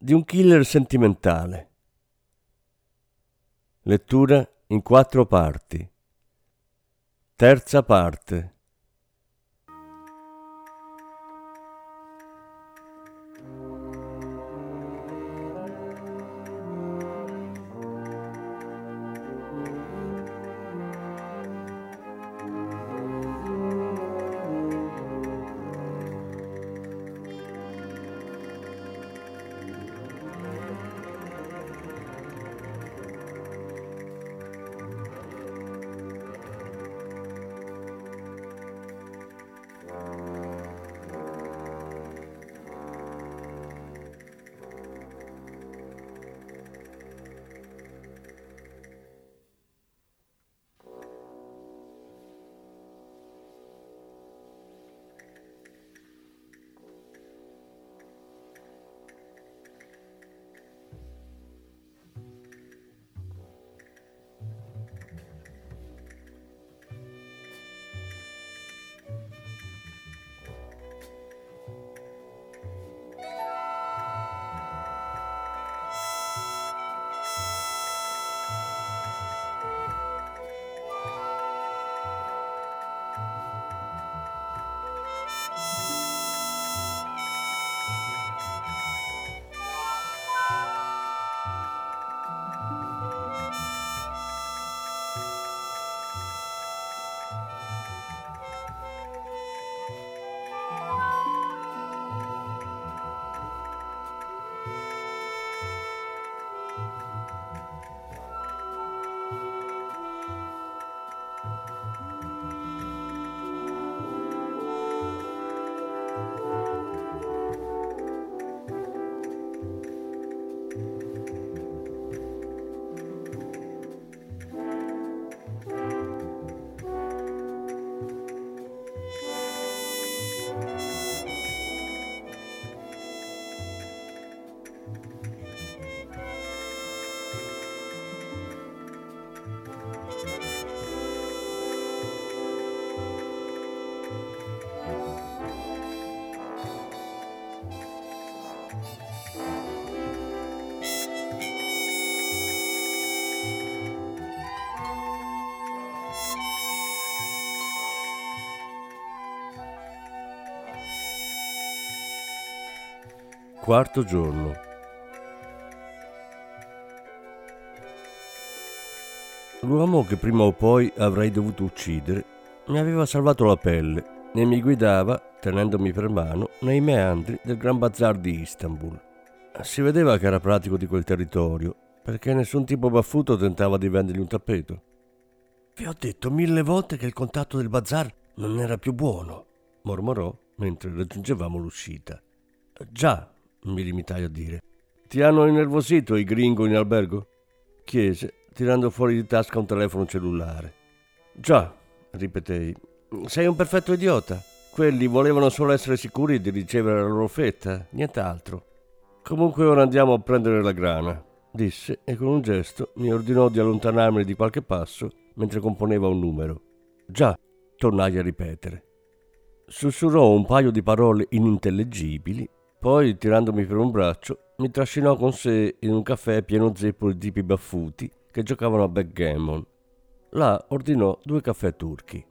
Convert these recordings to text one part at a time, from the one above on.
di un killer sentimentale. Lettura in quattro parti. Terza parte. Quarto giorno. L'uomo che prima o poi avrei dovuto uccidere mi aveva salvato la pelle e mi guidava, tenendomi per mano, nei meandri del Gran Bazar di Istanbul. Si vedeva che era pratico di quel territorio, perché nessun tipo baffuto tentava di vendergli un tappeto. Vi ho detto mille volte che il contatto del bazar non era più buono, mormorò mentre raggiungevamo l'uscita. Già, mi limitai a dire. Ti hanno innervosito i gringo in albergo? chiese, tirando fuori di tasca un telefono cellulare. Già, ripetei. Sei un perfetto idiota. Quelli volevano solo essere sicuri di ricevere la loro fetta, nient'altro. Comunque ora andiamo a prendere la grana, disse e con un gesto mi ordinò di allontanarmi di qualche passo mentre componeva un numero. Già, tornai a ripetere. Sussurrò un paio di parole inintellegibili poi, tirandomi per un braccio, mi trascinò con sé in un caffè pieno zeppo di tipi baffuti che giocavano a backgammon. Là ordinò due caffè turchi.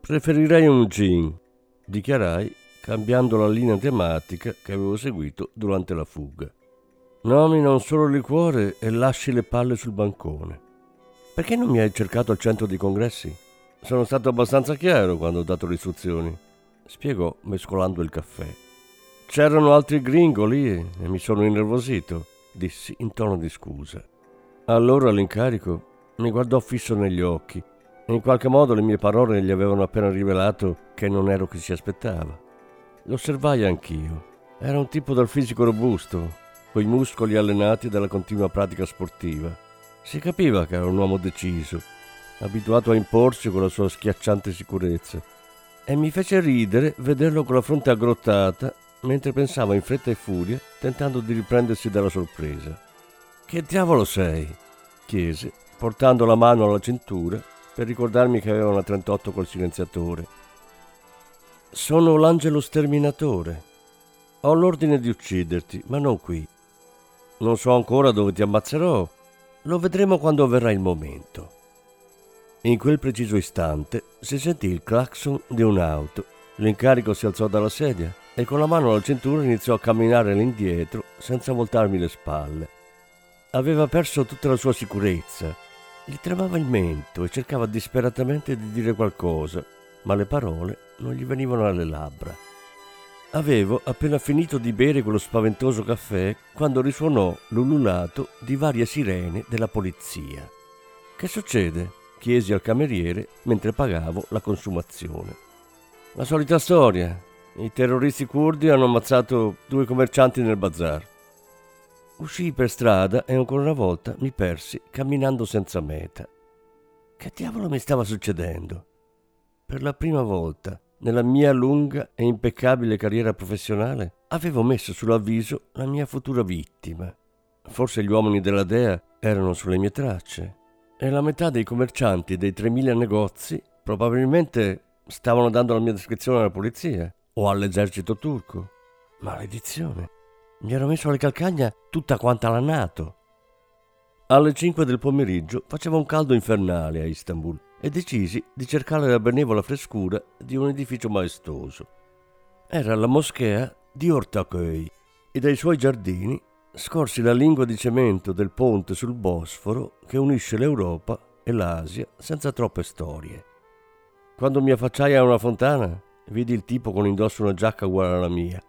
Preferirei un gin, dichiarai, cambiando la linea tematica che avevo seguito durante la fuga. Nomina un solo liquore e lasci le palle sul bancone. Perché non mi hai cercato al centro di congressi? Sono stato abbastanza chiaro quando ho dato le istruzioni, spiegò mescolando il caffè. C'erano altri gringo lì e mi sono innervosito, dissi in tono di scusa. Allora l'incarico mi guardò fisso negli occhi e in qualche modo le mie parole gli avevano appena rivelato che non ero chi si aspettava. Lo osservai anch'io. Era un tipo dal fisico robusto, coi muscoli allenati dalla continua pratica sportiva. Si capiva che era un uomo deciso, abituato a imporsi con la sua schiacciante sicurezza. E mi fece ridere vederlo con la fronte aggrottata mentre pensava in fretta e furia, tentando di riprendersi dalla sorpresa. Che diavolo sei? chiese, portando la mano alla cintura per ricordarmi che aveva una 38 col silenziatore. Sono l'angelo sterminatore. Ho l'ordine di ucciderti, ma non qui. Non so ancora dove ti ammazzerò. Lo vedremo quando verrà il momento. In quel preciso istante si sentì il clacson di un'auto. L'incarico si alzò dalla sedia e con la mano alla cintura iniziò a camminare all'indietro senza voltarmi le spalle. Aveva perso tutta la sua sicurezza. Gli tremava il mento e cercava disperatamente di dire qualcosa, ma le parole non gli venivano alle labbra. Avevo appena finito di bere quello spaventoso caffè quando risuonò l'ululato di varie sirene della polizia. Che succede? chiesi al cameriere mentre pagavo la consumazione. La solita storia. I terroristi curdi hanno ammazzato due commercianti nel bazar. Uscii per strada e ancora una volta mi persi camminando senza meta. Che diavolo mi stava succedendo? Per la prima volta nella mia lunga e impeccabile carriera professionale avevo messo sull'avviso la mia futura vittima. Forse gli uomini della Dea erano sulle mie tracce e la metà dei commercianti dei 3.000 negozi probabilmente stavano dando la mia descrizione alla polizia o all'esercito turco. Maledizione. Mi ero messo alle calcagna tutta quanta la Nato. Alle 5 del pomeriggio faceva un caldo infernale a Istanbul e decisi di cercare la benevola frescura di un edificio maestoso. Era la moschea di Ortaköy e dai suoi giardini scorsi la lingua di cemento del ponte sul Bosforo che unisce l'Europa e l'Asia senza troppe storie. Quando mi affacciai a una fontana, vidi il tipo con indosso una giacca uguale alla mia.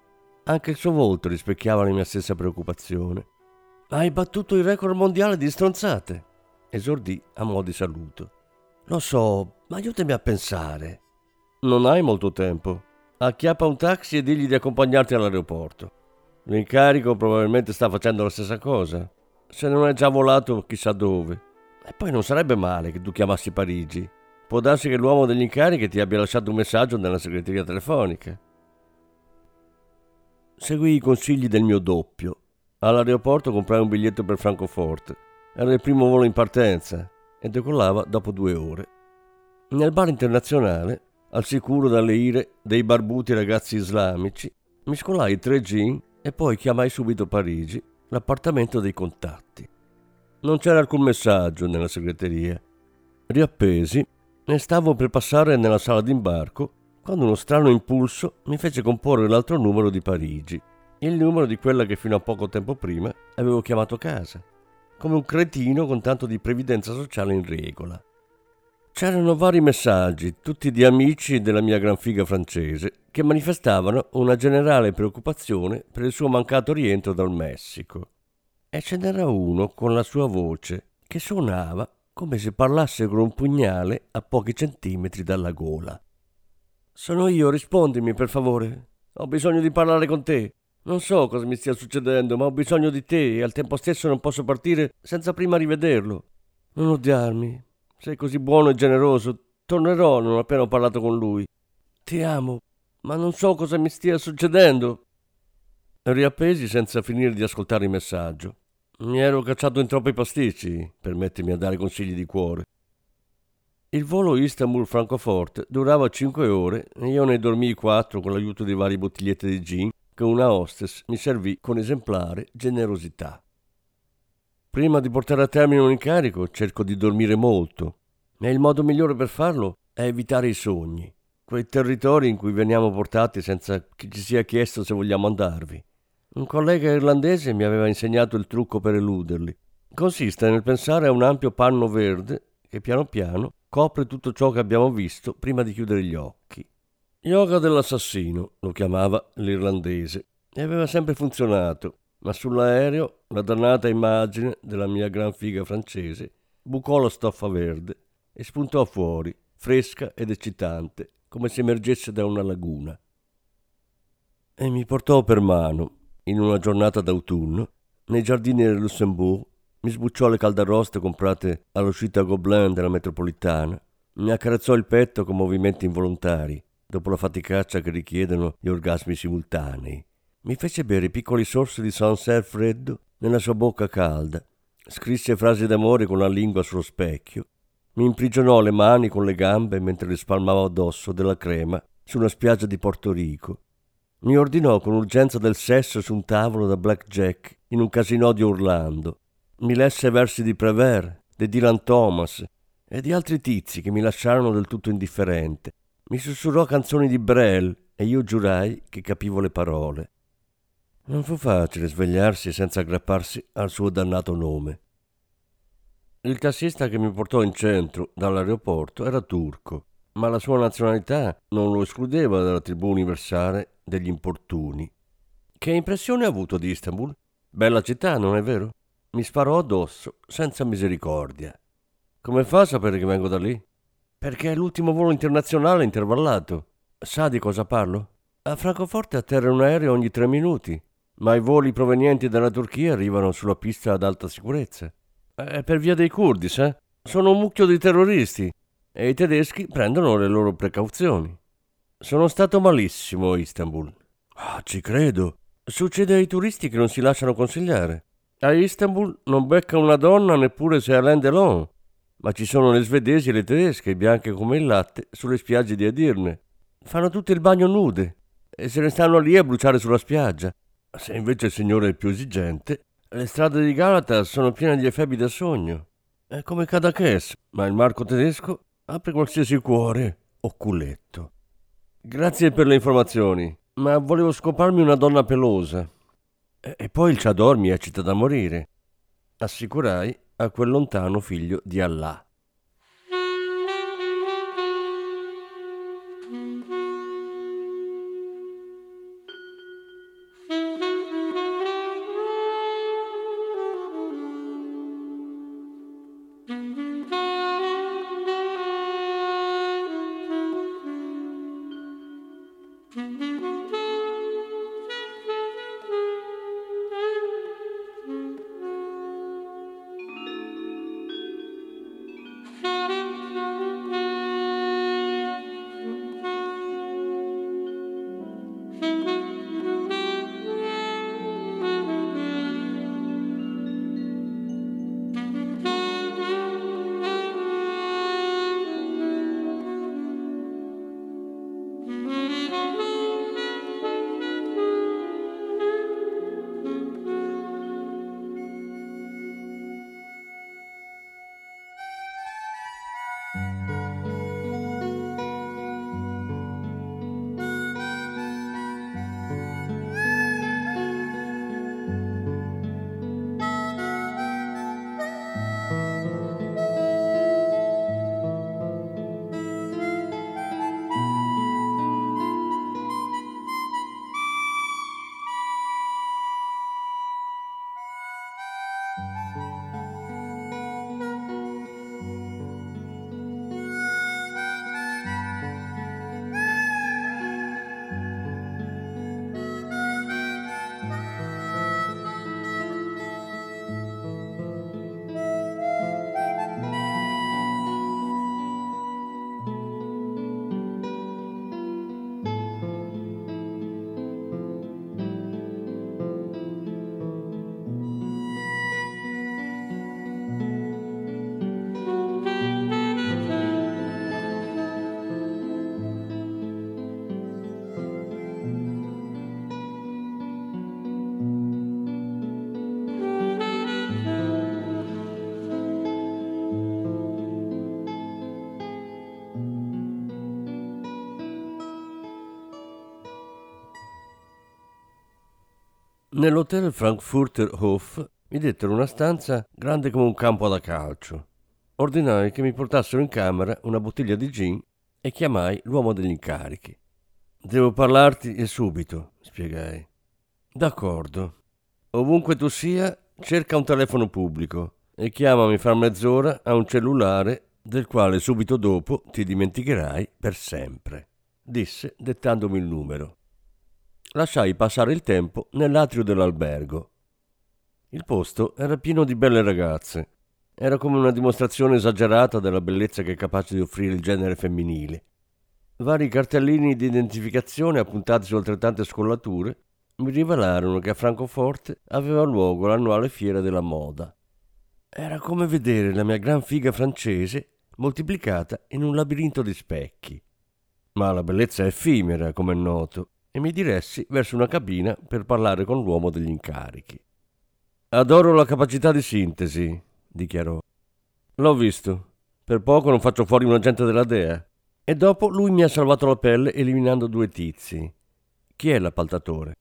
Anche il suo volto rispecchiava la mia stessa preoccupazione. Hai battuto il record mondiale di stronzate, esordì a mo' di saluto. Lo so, ma aiutami a pensare. Non hai molto tempo. Acchiappa un taxi e digli di accompagnarti all'aeroporto. L'incarico probabilmente sta facendo la stessa cosa. Se non è già volato chissà dove. E poi non sarebbe male che tu chiamassi Parigi. Può darsi che l'uomo degli incarichi ti abbia lasciato un messaggio nella segreteria telefonica. Seguì i consigli del mio doppio. All'aeroporto comprai un biglietto per Francoforte. Era il primo volo in partenza e decollava dopo due ore. Nel bar internazionale, al sicuro dalle ire dei barbuti ragazzi islamici, mi scolai tre gin e poi chiamai subito Parigi, l'appartamento dei contatti. Non c'era alcun messaggio nella segreteria. Riappesi e stavo per passare nella sala d'imbarco quando uno strano impulso mi fece comporre l'altro numero di Parigi, il numero di quella che fino a poco tempo prima avevo chiamato casa, come un cretino con tanto di previdenza sociale in regola. C'erano vari messaggi, tutti di amici della mia gran figa francese, che manifestavano una generale preoccupazione per il suo mancato rientro dal Messico. E ce n'era uno con la sua voce che suonava come se parlasse con un pugnale a pochi centimetri dalla gola. Sono io, rispondimi per favore. Ho bisogno di parlare con te. Non so cosa mi stia succedendo, ma ho bisogno di te e al tempo stesso non posso partire senza prima rivederlo. Non odiarmi, sei così buono e generoso. Tornerò non appena ho parlato con lui. Ti amo, ma non so cosa mi stia succedendo. Riappesi senza finire di ascoltare il messaggio. Mi ero cacciato in troppi pasticci per mettermi a dare consigli di cuore. Il volo Istanbul-Francoforte durava cinque ore e io ne dormii quattro con l'aiuto di varie bottigliette di gin che una hostess mi servì con esemplare generosità. Prima di portare a termine un incarico cerco di dormire molto e il modo migliore per farlo è evitare i sogni, quei territori in cui veniamo portati senza che ci sia chiesto se vogliamo andarvi. Un collega irlandese mi aveva insegnato il trucco per eluderli. Consiste nel pensare a un ampio panno verde che piano piano copre tutto ciò che abbiamo visto prima di chiudere gli occhi. Yoga dell'assassino lo chiamava l'irlandese e aveva sempre funzionato ma sull'aereo la dannata immagine della mia gran figa francese bucò la stoffa verde e spuntò fuori, fresca ed eccitante, come se emergesse da una laguna. E mi portò per mano, in una giornata d'autunno, nei giardini del Luxembourg, mi sbucciò le caldaroste comprate all'uscita Gobelin della metropolitana, mi accarezzò il petto con movimenti involontari, dopo la faticaccia che richiedono gli orgasmi simultanei. Mi fece bere piccoli sorsi di Sancerre freddo nella sua bocca calda, scrisse frasi d'amore con la lingua sullo specchio, mi imprigionò le mani con le gambe mentre le spalmavo addosso della crema su una spiaggia di Porto Rico. Mi ordinò con urgenza del sesso su un tavolo da blackjack in un casino di Orlando mi lesse versi di Prévert, di Dylan Thomas e di altri tizi che mi lasciarono del tutto indifferente. Mi sussurrò canzoni di Brel e io giurai che capivo le parole. Non fu facile svegliarsi senza aggrapparsi al suo dannato nome. Il tassista che mi portò in centro dall'aeroporto era turco, ma la sua nazionalità non lo escludeva dalla tribù universale degli importuni. Che impressione ha avuto di Istanbul? Bella città, non è vero? Mi sparò addosso, senza misericordia. Come fa a sapere che vengo da lì? Perché è l'ultimo volo internazionale intervallato. Sa di cosa parlo? A Francoforte atterra un aereo ogni tre minuti, ma i voli provenienti dalla Turchia arrivano sulla pista ad alta sicurezza. È per via dei curdi, sa? Sono un mucchio di terroristi e i tedeschi prendono le loro precauzioni. Sono stato malissimo a Istanbul. Ah, ci credo. Succede ai turisti che non si lasciano consigliare. A Istanbul non becca una donna neppure se è Alain Delon, ma ci sono le svedesi e le tedesche, bianche come il latte, sulle spiagge di Edirne. Fanno tutte il bagno nude e se ne stanno lì a bruciare sulla spiaggia. Se invece il signore è più esigente, le strade di Galata sono piene di efebi da sogno. È come Cadaches, ma il marco tedesco apre qualsiasi cuore o culetto. Grazie per le informazioni, ma volevo scoparmi una donna pelosa. E poi il Chador mi eccita da morire, assicurai a quel lontano figlio di Allah. Nell'hotel Frankfurter Hof mi dettero una stanza grande come un campo da calcio. Ordinai che mi portassero in camera una bottiglia di gin e chiamai l'uomo degli incarichi. Devo parlarti e subito, spiegai. D'accordo. Ovunque tu sia, cerca un telefono pubblico e chiamami fra mezz'ora a un cellulare del quale subito dopo ti dimenticherai per sempre, disse dettandomi il numero lasciai passare il tempo nell'atrio dell'albergo. Il posto era pieno di belle ragazze. Era come una dimostrazione esagerata della bellezza che è capace di offrire il genere femminile. Vari cartellini di identificazione appuntati su altrettante scollature mi rivelarono che a Francoforte aveva luogo l'annuale fiera della moda. Era come vedere la mia gran figa francese moltiplicata in un labirinto di specchi. Ma la bellezza è effimera, come è noto, e mi diressi verso una cabina per parlare con l'uomo degli incarichi. Adoro la capacità di sintesi, dichiarò. L'ho visto. Per poco non faccio fuori un agente della DEA. E dopo lui mi ha salvato la pelle eliminando due tizi. Chi è l'appaltatore?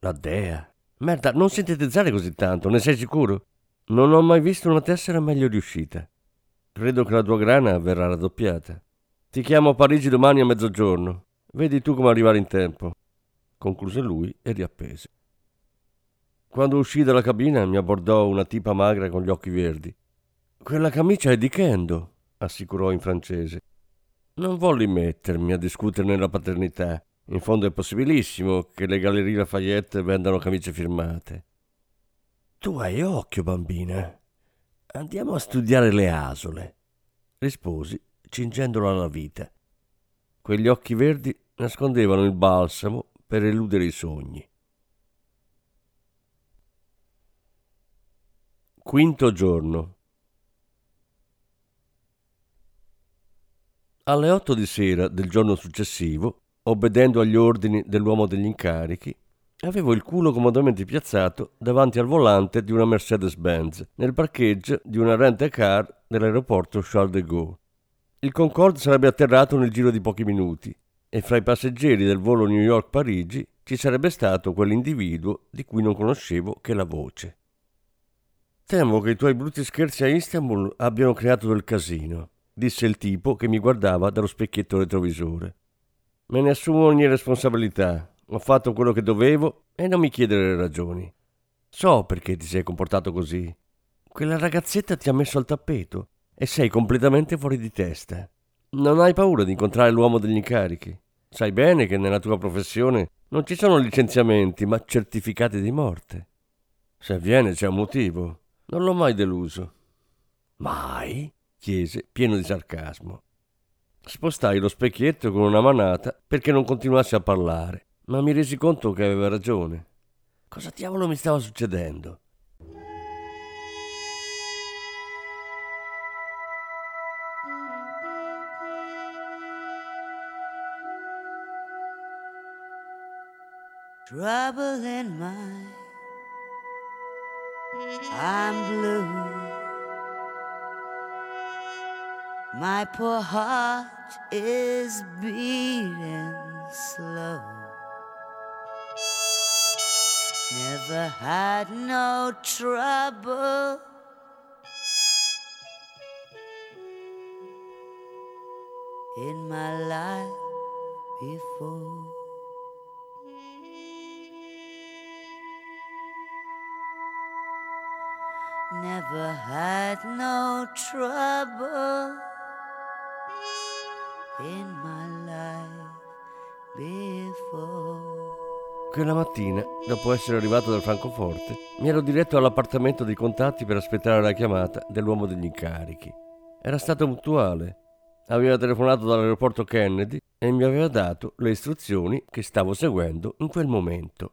La DEA. Merda, non sintetizzare così tanto, ne sei sicuro? Non ho mai visto una tessera meglio riuscita. Credo che la tua grana verrà raddoppiata. Ti chiamo a Parigi domani a mezzogiorno. Vedi tu come arrivare in tempo. Concluse lui e riappese. Quando uscì dalla cabina mi abbordò una tipa magra con gli occhi verdi. Quella camicia è di Kendo, assicurò in francese. Non volli mettermi a discuterne la paternità. In fondo è possibilissimo che le gallerie Lafayette vendano camicie firmate. Tu hai occhio, bambina. Andiamo a studiare le asole, risposi, cingendolo alla vita. Quegli occhi verdi nascondevano il balsamo per eludere i sogni. Quinto giorno. Alle otto di sera del giorno successivo, obbedendo agli ordini dell'uomo degli incarichi, Avevo il culo comodamente piazzato davanti al volante di una Mercedes-Benz nel parcheggio di una rent-a-car dell'aeroporto Charles de Gaulle. Il Concorde sarebbe atterrato nel giro di pochi minuti e fra i passeggeri del volo New York-Parigi ci sarebbe stato quell'individuo di cui non conoscevo che la voce. Temo che i tuoi brutti scherzi a Istanbul abbiano creato del casino, disse il tipo che mi guardava dallo specchietto retrovisore. Me ne assumo ogni responsabilità, ho fatto quello che dovevo e non mi chiedere le ragioni. So perché ti sei comportato così. Quella ragazzetta ti ha messo al tappeto e sei completamente fuori di testa. Non hai paura di incontrare l'uomo degli incarichi. Sai bene che nella tua professione non ci sono licenziamenti, ma certificati di morte. Se avviene c'è un motivo. Non l'ho mai deluso. Mai? chiese, pieno di sarcasmo. Spostai lo specchietto con una manata perché non continuasse a parlare ma mi resi conto che aveva ragione. Cosa diavolo mi stava succedendo? Trouble in my I'm blue. My poor heart is beating slow. Never had no trouble. In my life before. Never had no trouble in my life before. Quella mattina, dopo essere arrivato dal Francoforte, mi ero diretto all'appartamento dei contatti per aspettare la chiamata dell'uomo degli incarichi. Era stato puntuale. Aveva telefonato dall'aeroporto Kennedy e mi aveva dato le istruzioni che stavo seguendo in quel momento.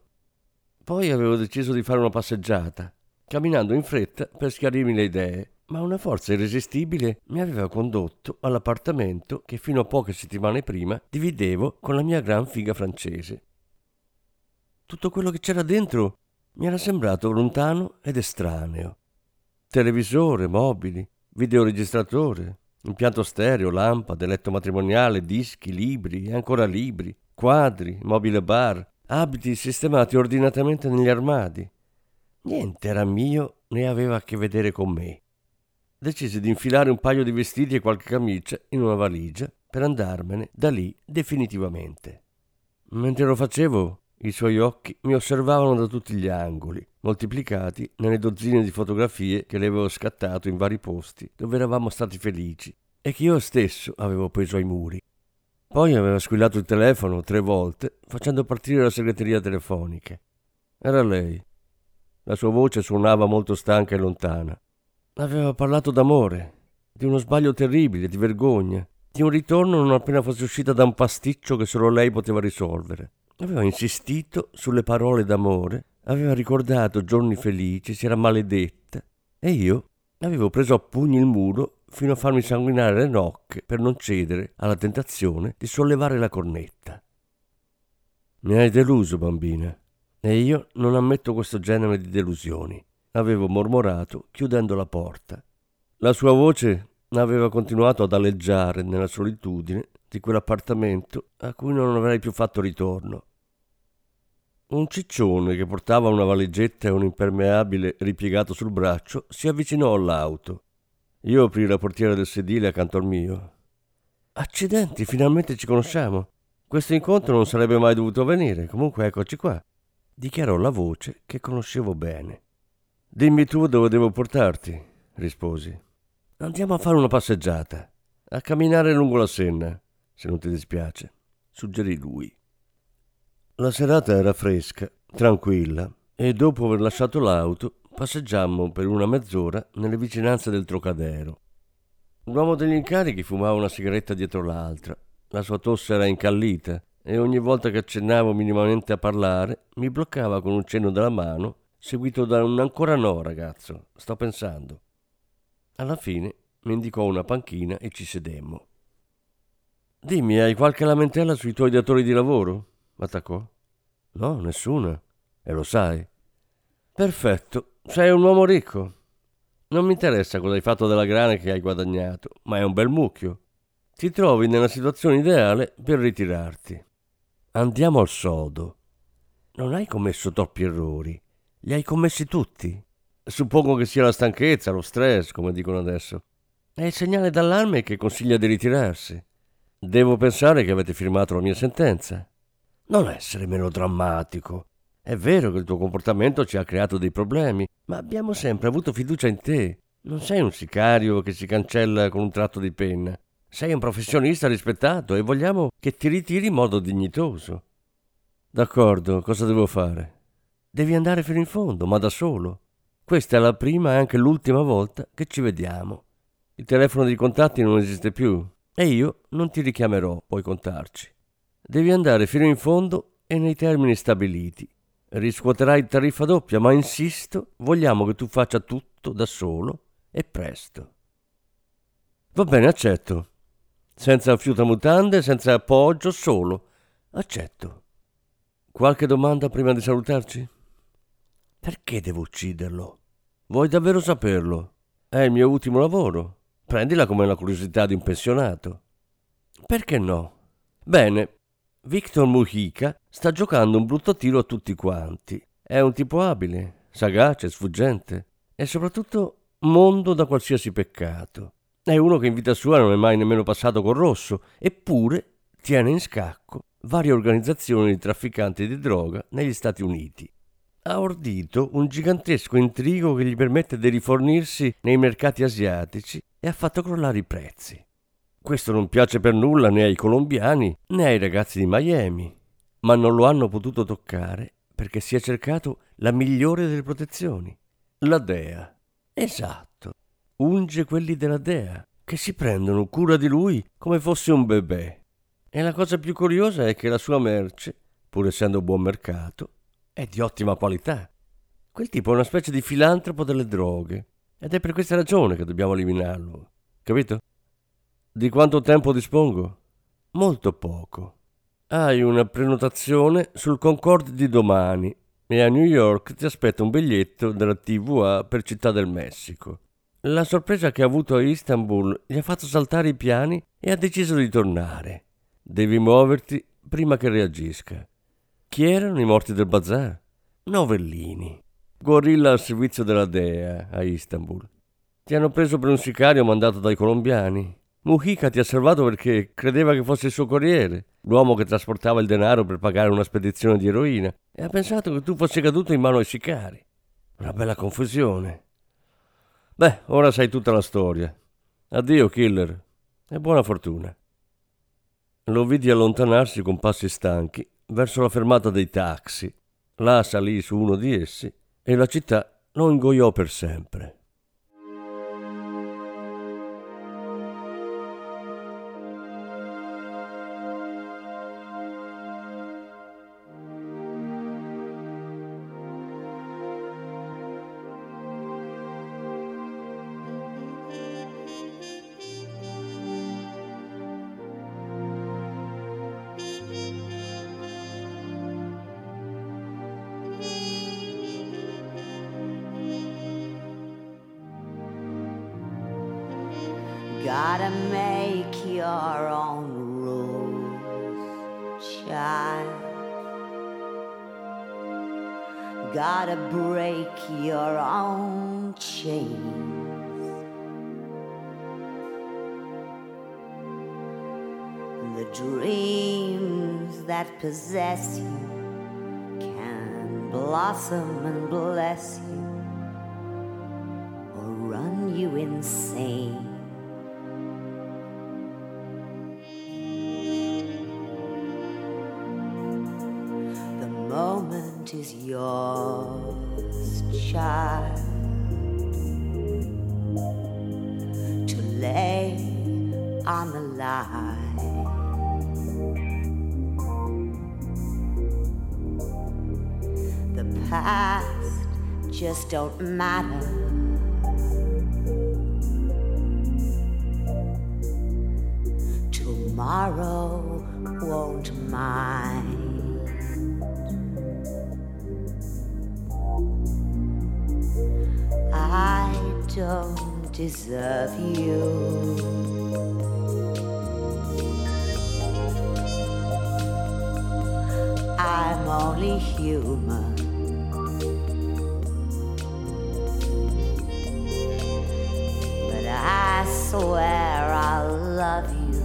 Poi avevo deciso di fare una passeggiata, camminando in fretta per schiarirmi le idee, ma una forza irresistibile mi aveva condotto all'appartamento che fino a poche settimane prima dividevo con la mia gran figa francese tutto quello che c'era dentro mi era sembrato lontano ed estraneo. Televisore, mobili, videoregistratore, impianto stereo, lampada, letto matrimoniale, dischi, libri e ancora libri, quadri, mobile bar, abiti sistemati ordinatamente negli armadi. Niente era mio né aveva a che vedere con me. Decisi di infilare un paio di vestiti e qualche camicia in una valigia per andarmene da lì definitivamente. Mentre lo facevo, i suoi occhi mi osservavano da tutti gli angoli, moltiplicati nelle dozzine di fotografie che le avevo scattato in vari posti dove eravamo stati felici e che io stesso avevo preso ai muri. Poi aveva squillato il telefono tre volte facendo partire la segreteria telefonica. Era lei. La sua voce suonava molto stanca e lontana. Aveva parlato d'amore, di uno sbaglio terribile, di vergogna, di un ritorno non appena fosse uscita da un pasticcio che solo lei poteva risolvere. Aveva insistito sulle parole d'amore, aveva ricordato giorni felici, si era maledetta e io avevo preso a pugni il muro fino a farmi sanguinare le nocche per non cedere alla tentazione di sollevare la cornetta. Mi hai deluso, bambina, e io non ammetto questo genere di delusioni, avevo mormorato chiudendo la porta. La sua voce aveva continuato ad aleggiare nella solitudine di quell'appartamento a cui non avrei più fatto ritorno. Un ciccione che portava una valigetta e un impermeabile ripiegato sul braccio si avvicinò all'auto. Io aprii la portiera del sedile accanto al mio. Accidenti, finalmente ci conosciamo. Questo incontro non sarebbe mai dovuto avvenire, comunque eccoci qua, dichiarò la voce che conoscevo bene. Dimmi tu dove devo portarti, risposi. Andiamo a fare una passeggiata, a camminare lungo la Senna, se non ti dispiace, suggerì lui. La serata era fresca, tranquilla, e dopo aver lasciato l'auto passeggiammo per una mezz'ora nelle vicinanze del Trocadero. L'uomo degli incarichi fumava una sigaretta dietro l'altra, la sua tosse era incallita e ogni volta che accennavo minimamente a parlare mi bloccava con un cenno della mano, seguito da un ancora no, ragazzo, sto pensando. Alla fine mi indicò una panchina e ci sedemmo. Dimmi, hai qualche lamentela sui tuoi datori di lavoro? attaccò. No, nessuna. E lo sai. Perfetto, sei un uomo ricco. Non mi interessa cosa hai fatto della grana che hai guadagnato, ma è un bel mucchio. Ti trovi nella situazione ideale per ritirarti. Andiamo al sodo. Non hai commesso troppi errori. Li hai commessi tutti. Suppongo che sia la stanchezza, lo stress, come dicono adesso. È il segnale d'allarme che consiglia di ritirarsi. Devo pensare che avete firmato la mia sentenza. Non essere melodrammatico. È vero che il tuo comportamento ci ha creato dei problemi, ma abbiamo sempre avuto fiducia in te. Non sei un sicario che si cancella con un tratto di penna. Sei un professionista rispettato e vogliamo che ti ritiri in modo dignitoso. D'accordo, cosa devo fare? Devi andare fino in fondo, ma da solo. Questa è la prima e anche l'ultima volta che ci vediamo. Il telefono di contatti non esiste più e io non ti richiamerò, puoi contarci. Devi andare fino in fondo e nei termini stabiliti. Riscuoterai tariffa doppia, ma insisto, vogliamo che tu faccia tutto da solo e presto. Va bene, accetto. Senza fiutamutande, senza appoggio, solo. Accetto. Qualche domanda prima di salutarci? Perché devo ucciderlo? Vuoi davvero saperlo? È il mio ultimo lavoro. Prendila come una curiosità di un pensionato. Perché no? Bene, Victor Mujica sta giocando un brutto tiro a tutti quanti. È un tipo abile, sagace, sfuggente e soprattutto mondo da qualsiasi peccato. È uno che in vita sua non è mai nemmeno passato col rosso, eppure tiene in scacco varie organizzazioni di trafficanti di droga negli Stati Uniti ha ordito un gigantesco intrigo che gli permette di rifornirsi nei mercati asiatici e ha fatto crollare i prezzi. Questo non piace per nulla né ai colombiani né ai ragazzi di Miami, ma non lo hanno potuto toccare perché si è cercato la migliore delle protezioni, la DEA. Esatto, unge quelli della DEA che si prendono cura di lui come fosse un bebè. E la cosa più curiosa è che la sua merce, pur essendo buon mercato, è di ottima qualità. Quel tipo è una specie di filantropo delle droghe ed è per questa ragione che dobbiamo eliminarlo. Capito? Di quanto tempo dispongo? Molto poco. Hai una prenotazione sul Concorde di domani e a New York ti aspetta un biglietto della TVA per Città del Messico. La sorpresa che ha avuto a Istanbul gli ha fatto saltare i piani e ha deciso di tornare. Devi muoverti prima che reagisca. Chi erano i morti del bazar? Novellini. Gorilla al servizio della Dea a Istanbul. Ti hanno preso per un sicario mandato dai colombiani. Mujica ti ha salvato perché credeva che fosse il suo corriere, l'uomo che trasportava il denaro per pagare una spedizione di eroina, e ha pensato che tu fossi caduto in mano ai sicari. Una bella confusione. Beh, ora sai tutta la storia. Addio, killer, e buona fortuna. Lo vidi allontanarsi con passi stanchi verso la fermata dei taxi. Là salì su uno di essi e la città lo ingoiò per sempre. Gotta make your own rules, child. Gotta break your own chains. The dreams that possess you can blossom and bless you or run you insane. Yours, child, to lay on the line. The past just don't matter. Swear I'll love you.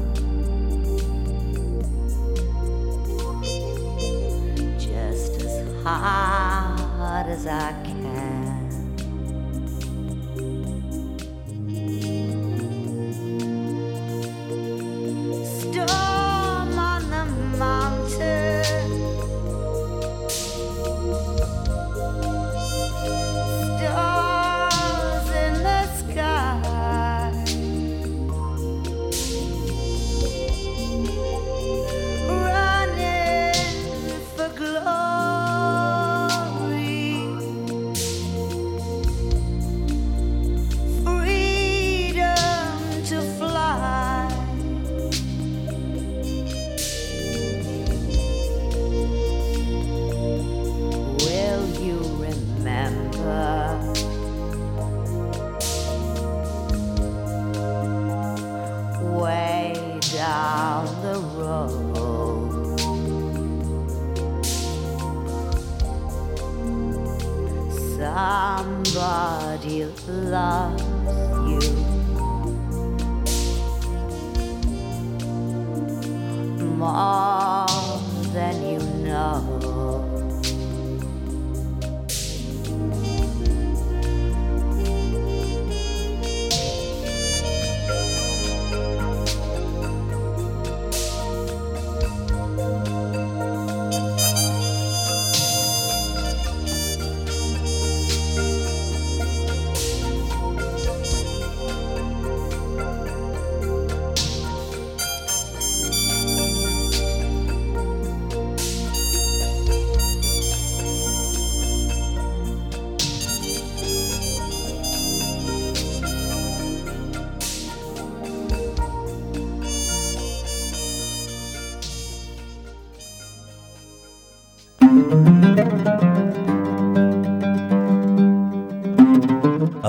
Just as hard as I can.